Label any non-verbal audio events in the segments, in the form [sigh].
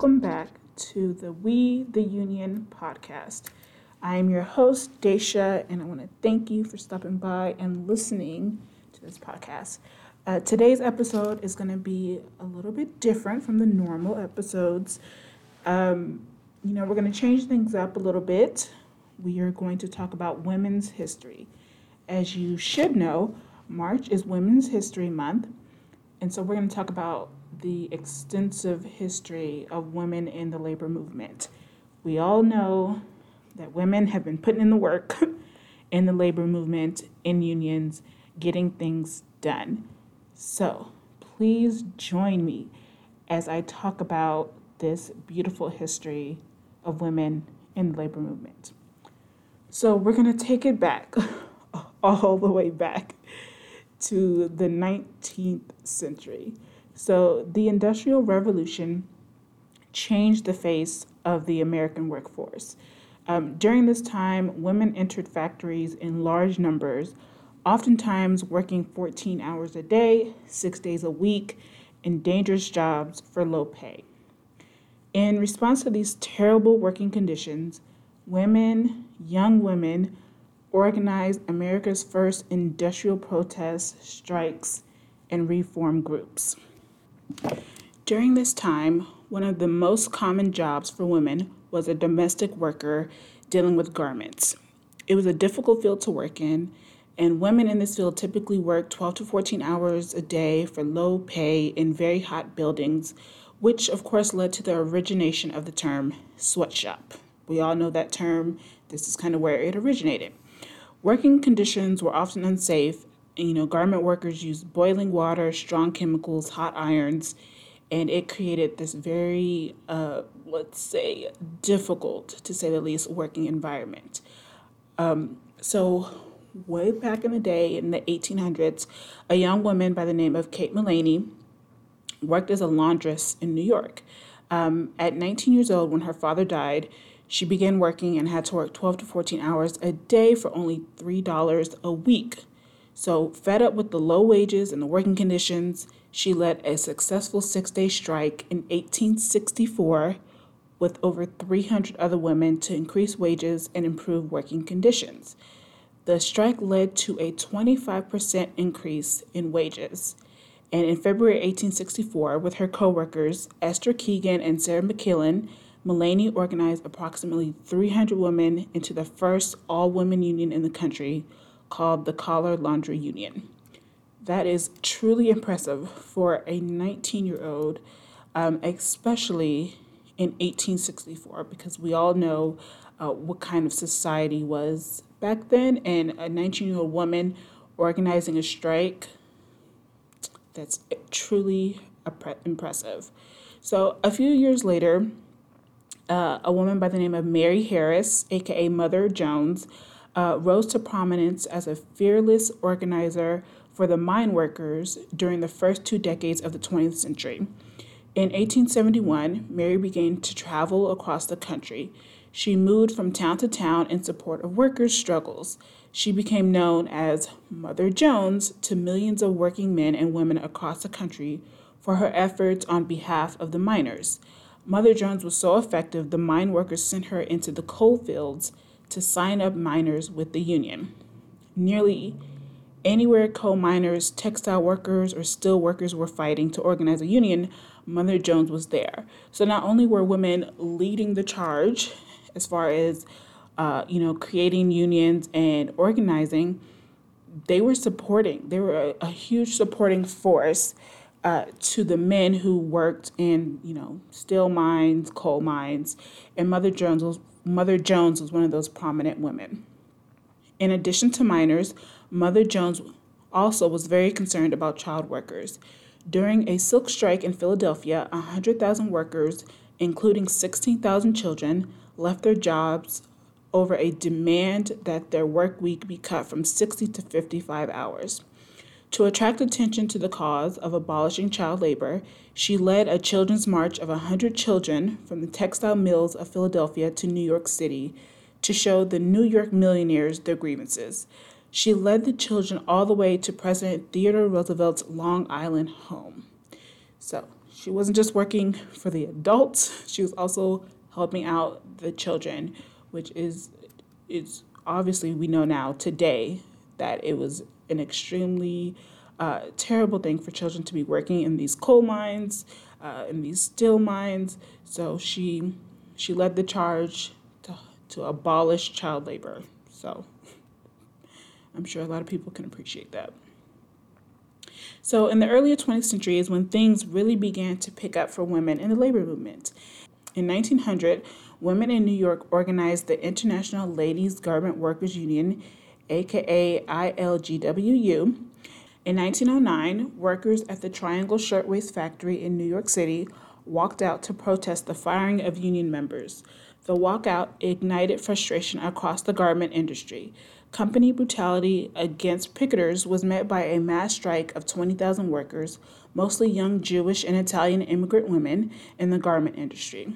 welcome back to the We the Union podcast. I am your host, Daisha, and I want to thank you for stopping by and listening to this podcast. Uh, today's episode is going to be a little bit different from the normal episodes. Um, you know, we're going to change things up a little bit. We are going to talk about women's history. As you should know, March is Women's History Month, and so we're going to talk about the extensive history of women in the labor movement. We all know that women have been putting in the work [laughs] in the labor movement, in unions, getting things done. So please join me as I talk about this beautiful history of women in the labor movement. So we're going to take it back, [laughs] all the way back to the 19th century. So the Industrial Revolution changed the face of the American workforce. Um, during this time, women entered factories in large numbers, oftentimes working 14 hours a day, six days a week, in dangerous jobs for low pay. In response to these terrible working conditions, women, young women, organized America's first industrial protests, strikes, and reform groups. During this time, one of the most common jobs for women was a domestic worker dealing with garments. It was a difficult field to work in, and women in this field typically worked 12 to 14 hours a day for low pay in very hot buildings, which of course led to the origination of the term sweatshop. We all know that term, this is kind of where it originated. Working conditions were often unsafe you know, garment workers used boiling water, strong chemicals, hot irons, and it created this very, uh, let's say, difficult, to say the least, working environment. Um, so, way back in the day, in the 1800s, a young woman by the name of Kate Mullany worked as a laundress in New York. Um, at 19 years old, when her father died, she began working and had to work 12 to 14 hours a day for only $3 a week. So, fed up with the low wages and the working conditions, she led a successful six day strike in 1864 with over 300 other women to increase wages and improve working conditions. The strike led to a 25% increase in wages. And in February 1864, with her co workers, Esther Keegan and Sarah McQuillan, Mullany organized approximately 300 women into the first all women union in the country called the Collar Laundry Union. That is truly impressive for a 19 year old, um, especially in 1864, because we all know uh, what kind of society was back then, and a 19 year old woman organizing a strike. That's truly impressive. So, a few years later, uh, a woman by the name of Mary Harris, aka Mother Jones, uh, rose to prominence as a fearless organizer for the mine workers during the first two decades of the 20th century. In 1871, Mary began to travel across the country. She moved from town to town in support of workers' struggles. She became known as Mother Jones to millions of working men and women across the country for her efforts on behalf of the miners. Mother Jones was so effective, the mine workers sent her into the coal fields to sign up miners with the union. Nearly anywhere coal miners, textile workers, or steel workers were fighting to organize a union, Mother Jones was there. So not only were women leading the charge as far as uh, you know creating unions and organizing, they were supporting. They were a, a huge supporting force uh, to the men who worked in you know steel mines, coal mines, and Mother Jones was Mother Jones was one of those prominent women. In addition to miners, Mother Jones also was very concerned about child workers. During a silk strike in Philadelphia, 100,000 workers, including 16,000 children, left their jobs over a demand that their work week be cut from 60 to 55 hours. To attract attention to the cause of abolishing child labor, she led a children's march of 100 children from the textile mills of Philadelphia to New York City to show the New York millionaires their grievances. She led the children all the way to President Theodore Roosevelt's Long Island home. So she wasn't just working for the adults, she was also helping out the children, which is is obviously we know now today that it was an extremely uh, terrible thing for children to be working in these coal mines, uh, in these steel mines. So she she led the charge to to abolish child labor. So I'm sure a lot of people can appreciate that. So, in the earlier 20th century is when things really began to pick up for women in the labor movement. In 1900, women in New York organized the International Ladies Garment Workers Union, aka ILGWU. In 1909, workers at the Triangle Shirtwaist Factory in New York City walked out to protest the firing of union members. The walkout ignited frustration across the garment industry. Company brutality against picketers was met by a mass strike of 20,000 workers, mostly young Jewish and Italian immigrant women, in the garment industry.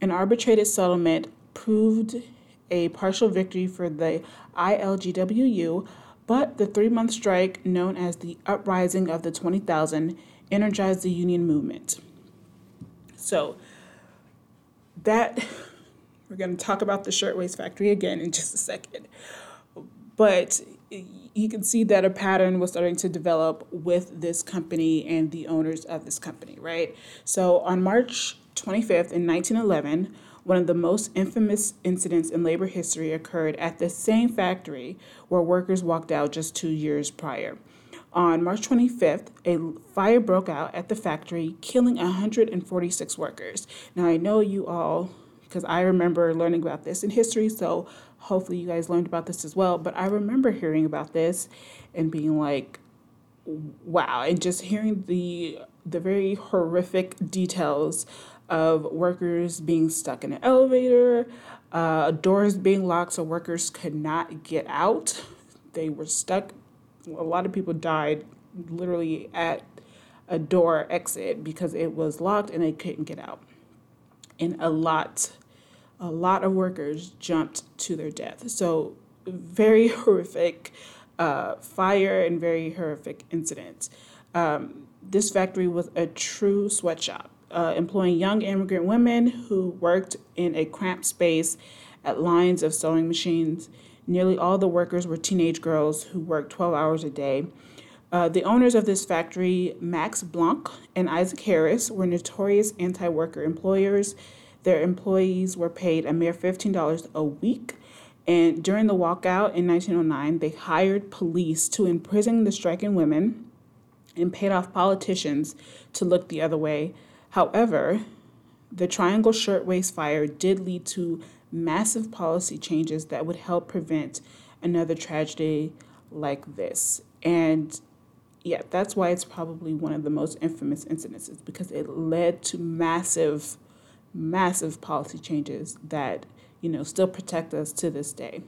An arbitrated settlement proved a partial victory for the ILGWU, but the three month strike, known as the Uprising of the 20,000, energized the union movement. So, that [laughs] we're going to talk about the shirtwaist factory again in just a second. But you can see that a pattern was starting to develop with this company and the owners of this company, right? So on March 25th in 1911, one of the most infamous incidents in labor history occurred at the same factory where workers walked out just two years prior. On March 25th, a fire broke out at the factory, killing 146 workers. Now, I know you all, because I remember learning about this in history, so hopefully you guys learned about this as well. But I remember hearing about this and being like, wow, and just hearing the the very horrific details of workers being stuck in an elevator, uh, doors being locked so workers could not get out. They were stuck. A lot of people died literally at a door exit because it was locked and they couldn't get out. And a lot a lot of workers jumped to their death. So, very [laughs] horrific uh, fire and very horrific incidents. Um, this factory was a true sweatshop, uh, employing young immigrant women who worked in a cramped space at lines of sewing machines. Nearly all the workers were teenage girls who worked 12 hours a day. Uh, the owners of this factory, Max Blanck and Isaac Harris, were notorious anti worker employers their employees were paid a mere $15 a week. And during the walkout in 1909, they hired police to imprison the striking women and paid off politicians to look the other way. However, the Triangle Shirtwaist Fire did lead to massive policy changes that would help prevent another tragedy like this. And yeah, that's why it's probably one of the most infamous incidences because it led to massive massive policy changes that you know still protect us to this day.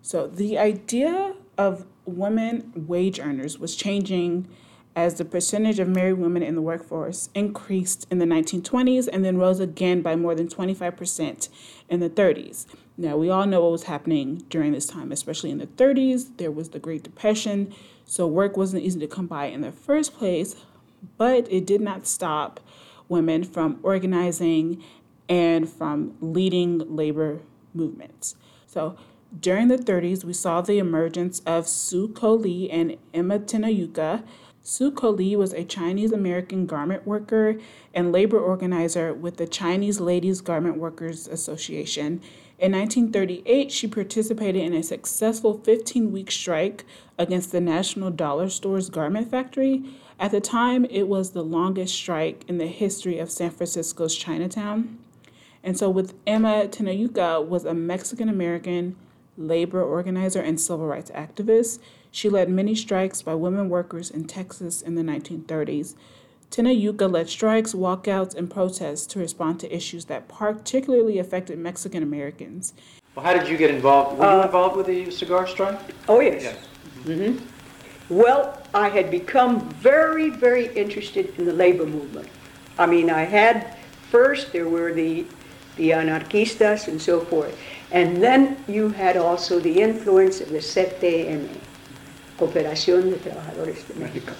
So the idea of women wage earners was changing as the percentage of married women in the workforce increased in the 1920s and then rose again by more than 25% in the 30s. Now, we all know what was happening during this time, especially in the 30s. There was the Great Depression, so work wasn't easy to come by in the first place, but it did not stop women from organizing and from leading labor movements. So during the 30s, we saw the emergence of Sue Ko Lee and Emma Tenayuca. Sue Ko Lee was a Chinese American garment worker and labor organizer with the Chinese Ladies Garment Workers Association. In 1938, she participated in a successful 15 week strike against the National Dollar Store's garment factory at the time, it was the longest strike in the history of San Francisco's Chinatown. And so, with Emma Tenayuca was a Mexican American labor organizer and civil rights activist. She led many strikes by women workers in Texas in the 1930s. Tenayuca led strikes, walkouts, and protests to respond to issues that particularly affected Mexican Americans. Well, how did you get involved? Were you uh, involved with the cigar strike? Oh, yes. Yeah. Mm-hmm. Well, I had become very, very interested in the labor movement. I mean, I had first there were the the anarquistas and so forth, and then you had also the influence of the CTM, Cooperación de Trabajadores de México.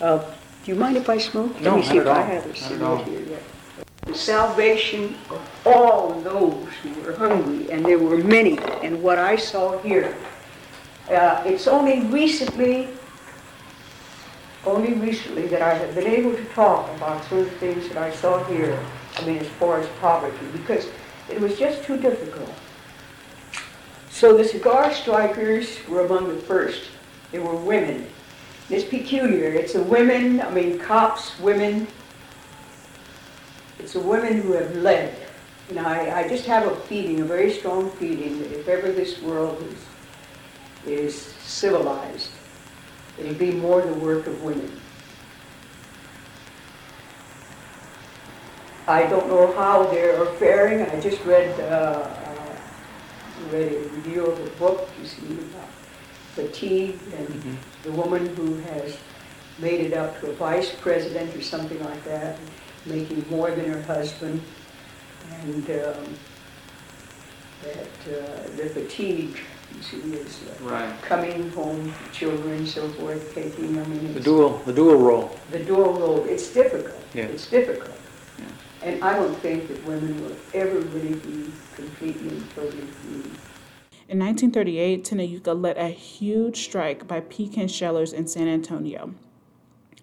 Uh, Do you mind if I smoke? No, Let me see if I have a cigarette here yet. The salvation of all those who were hungry, and there were many, and what I saw here. Uh, it's only recently, only recently that I have been able to talk about some of the things that I saw here. I mean, as far as poverty, because it was just too difficult. So the cigar strikers were among the first. They were women. It's peculiar. It's the women, I mean, cops, women. It's the women who have led. And I, I just have a feeling, a very strong feeling, that if ever this world is, is civilized, it'll be more the work of women. I don't know how they're faring. I just read, uh, read a review of a book, you see, about fatigue and the woman who has made it up to a vice president or something like that, making more than her husband, and um, that uh, the fatigue, you see, is uh, Right. coming home, children, so forth, taking, I mean, The it's dual, the dual role. the dual role, it's difficult. Yeah. It's difficult. And I don't think that women will ever really be completely and totally free. In 1938, Tenayuca led a huge strike by pecan shellers in San Antonio.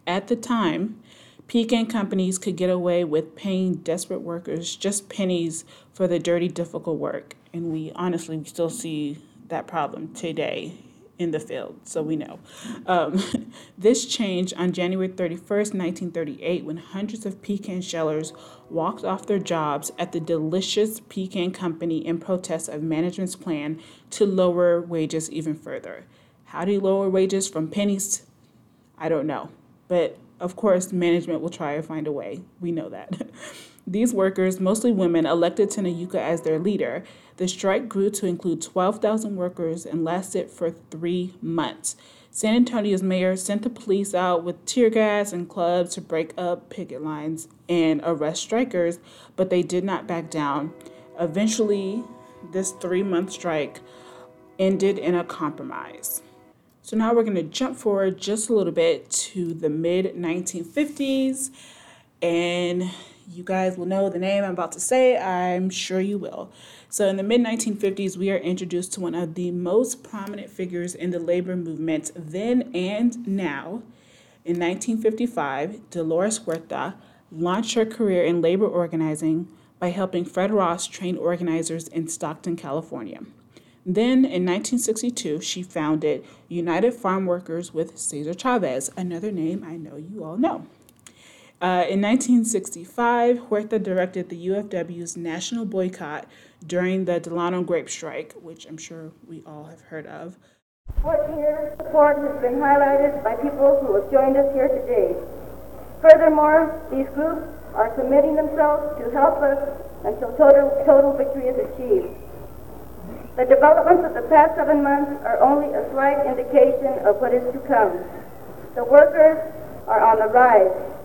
At the time, pecan companies could get away with paying desperate workers just pennies for the dirty, difficult work. And we honestly still see that problem today in the field, so we know. Um, [laughs] this changed on January 31st, 1938, when hundreds of pecan shellers walked off their jobs at the Delicious Pecan Company in protest of management's plan to lower wages even further. How do you lower wages from pennies? I don't know. But of course, management will try to find a way. We know that. [laughs] These workers, mostly women, elected Tenayuca as their leader. The strike grew to include 12,000 workers and lasted for three months. San Antonio's mayor sent the police out with tear gas and clubs to break up picket lines and arrest strikers, but they did not back down. Eventually, this three month strike ended in a compromise. So now we're going to jump forward just a little bit to the mid 1950s, and you guys will know the name I'm about to say. I'm sure you will. So, in the mid 1950s, we are introduced to one of the most prominent figures in the labor movement then and now. In 1955, Dolores Huerta launched her career in labor organizing by helping Fred Ross train organizers in Stockton, California. Then in 1962, she founded United Farm Workers with Cesar Chavez, another name I know you all know. Uh, in 1965, Huerta directed the UFW's national boycott during the Delano grape strike, which I'm sure we all have heard of. 14 years support has been highlighted by people who have joined us here today. Furthermore, these groups are committing themselves to help us until total, total victory is achieved. The developments of the past seven months are only a slight indication of what is to come. The workers are on the rise.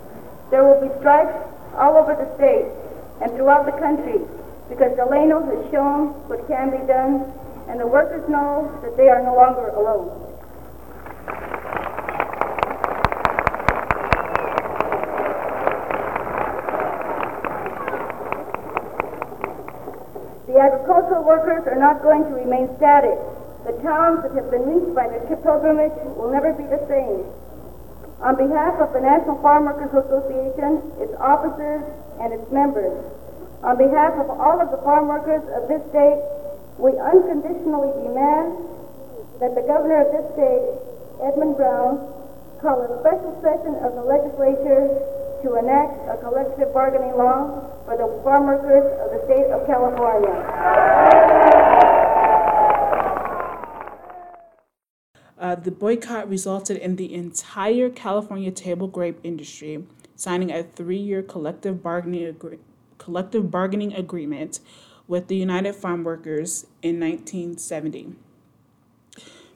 There will be strikes all over the state and throughout the country because Delano has shown what can be done and the workers know that they are no longer alone. The agricultural workers are not going to remain static. The towns that have been reached by the pilgrimage will never be the same. On behalf of the National Farm Workers Association, its officers, and its members, on behalf of all of the farm workers of this state, we unconditionally demand that the governor of this state, Edmund Brown, call a special session of the legislature to enact a collective bargaining law for the farm workers of the state of California. Uh, the boycott resulted in the entire California table grape industry signing a three-year collective bargaining agree- collective bargaining agreement with the United Farm Workers in 1970.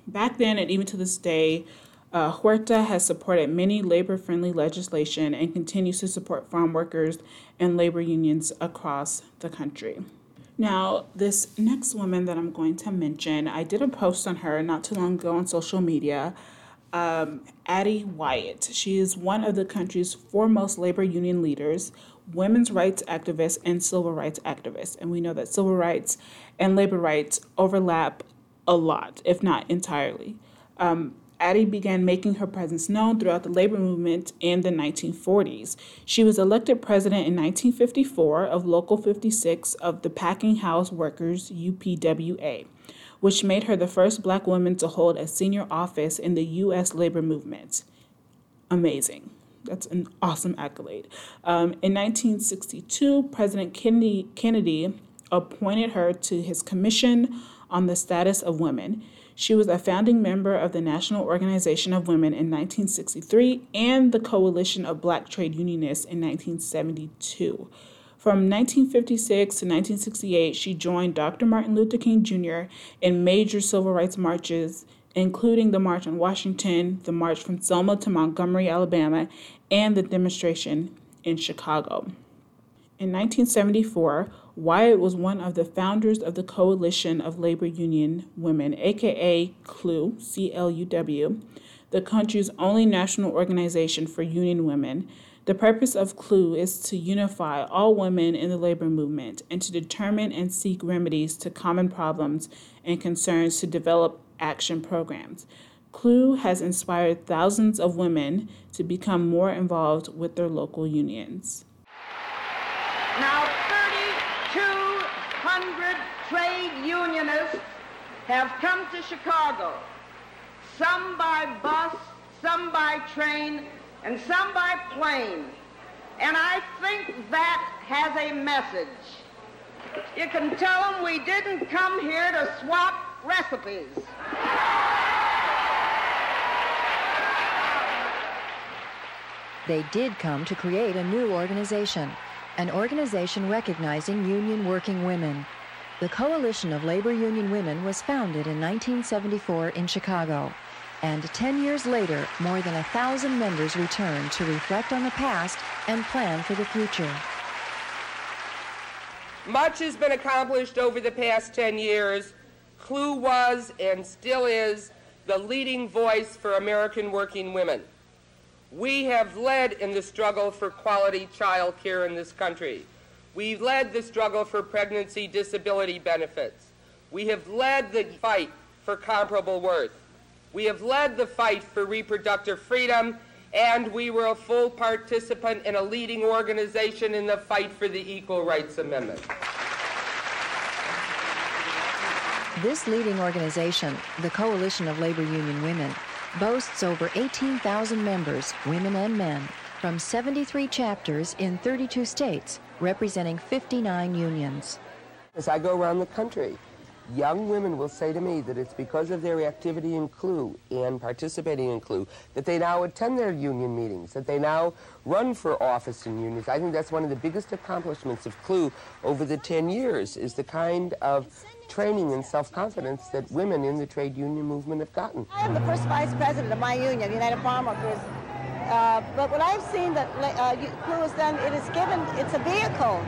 Back then, and even to this day, uh, Huerta has supported many labor-friendly legislation and continues to support farm workers and labor unions across the country. Now, this next woman that I'm going to mention, I did a post on her not too long ago on social media. um, Addie Wyatt. She is one of the country's foremost labor union leaders, women's rights activists, and civil rights activists. And we know that civil rights and labor rights overlap a lot, if not entirely. Um, Addie began making her presence known throughout the labor movement in the 1940s. She was elected president in 1954 of Local 56 of the Packing House Workers UPWA, which made her the first black woman to hold a senior office in the U.S. labor movement. Amazing. That's an awesome accolade. Um, in 1962, President Kennedy, Kennedy appointed her to his Commission on the Status of Women. She was a founding member of the National Organization of Women in 1963 and the Coalition of Black Trade Unionists in 1972. From 1956 to 1968, she joined Dr. Martin Luther King Jr. in major civil rights marches, including the March on Washington, the March from Selma to Montgomery, Alabama, and the demonstration in Chicago. In 1974, Wyatt was one of the founders of the Coalition of Labor Union Women, aka CLUW, C L U W, the country's only national organization for union women. The purpose of CLUW is to unify all women in the labor movement and to determine and seek remedies to common problems and concerns to develop action programs. CLUW has inspired thousands of women to become more involved with their local unions. Now, 3,200 trade unionists have come to Chicago, some by bus, some by train, and some by plane. And I think that has a message. You can tell them we didn't come here to swap recipes. They did come to create a new organization, an organization recognizing union working women. The Coalition of Labor Union Women was founded in 1974 in Chicago, and 10 years later, more than a thousand members returned to reflect on the past and plan for the future. Much has been accomplished over the past 10 years. CLUW was and still is the leading voice for American working women. We have led in the struggle for quality child care in this country. We've led the struggle for pregnancy disability benefits. We have led the fight for comparable worth. We have led the fight for reproductive freedom, and we were a full participant in a leading organization in the fight for the Equal Rights Amendment. This leading organization, the Coalition of Labor Union Women, boasts over 18,000 members, women and men, from 73 chapters in 32 states, representing 59 unions. As I go around the country, young women will say to me that it's because of their activity in CLUW and participating in CLUW that they now attend their union meetings, that they now run for office in unions. I think that's one of the biggest accomplishments of CLUW over the 10 years is the kind of training and self-confidence that women in the trade union movement have gotten. I am the first vice president of my union, United Farm Workers. Uh, but what I've seen that uh, CLUW has done, it is given, it's a vehicle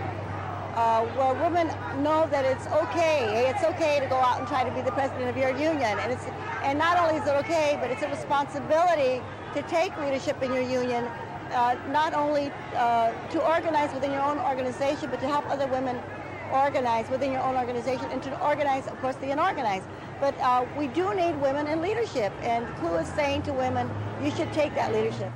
uh, where women know that it's okay. It's okay to go out and try to be the president of your union. And, it's, and not only is it okay, but it's a responsibility to take leadership in your union, uh, not only uh, to organize within your own organization, but to help other women organize within your own organization and to organize, of course, the unorganized. But uh, we do need women in leadership, and CLUW is saying to women, you should take that leadership.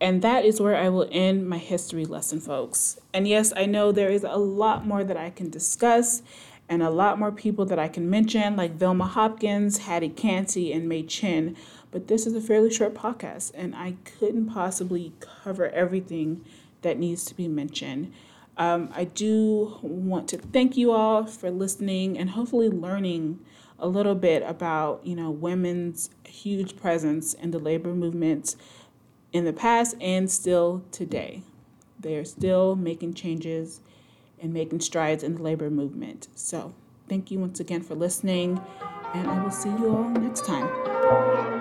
And that is where I will end my history lesson, folks. And yes, I know there is a lot more that I can discuss and a lot more people that I can mention, like Velma Hopkins, Hattie Canty, and May Chin. But this is a fairly short podcast, and I couldn't possibly cover everything that needs to be mentioned. Um, I do want to thank you all for listening and hopefully learning a little bit about, you know, women's huge presence in the labor movement in the past and still today. They are still making changes and making strides in the labor movement. So, thank you once again for listening, and I will see you all next time.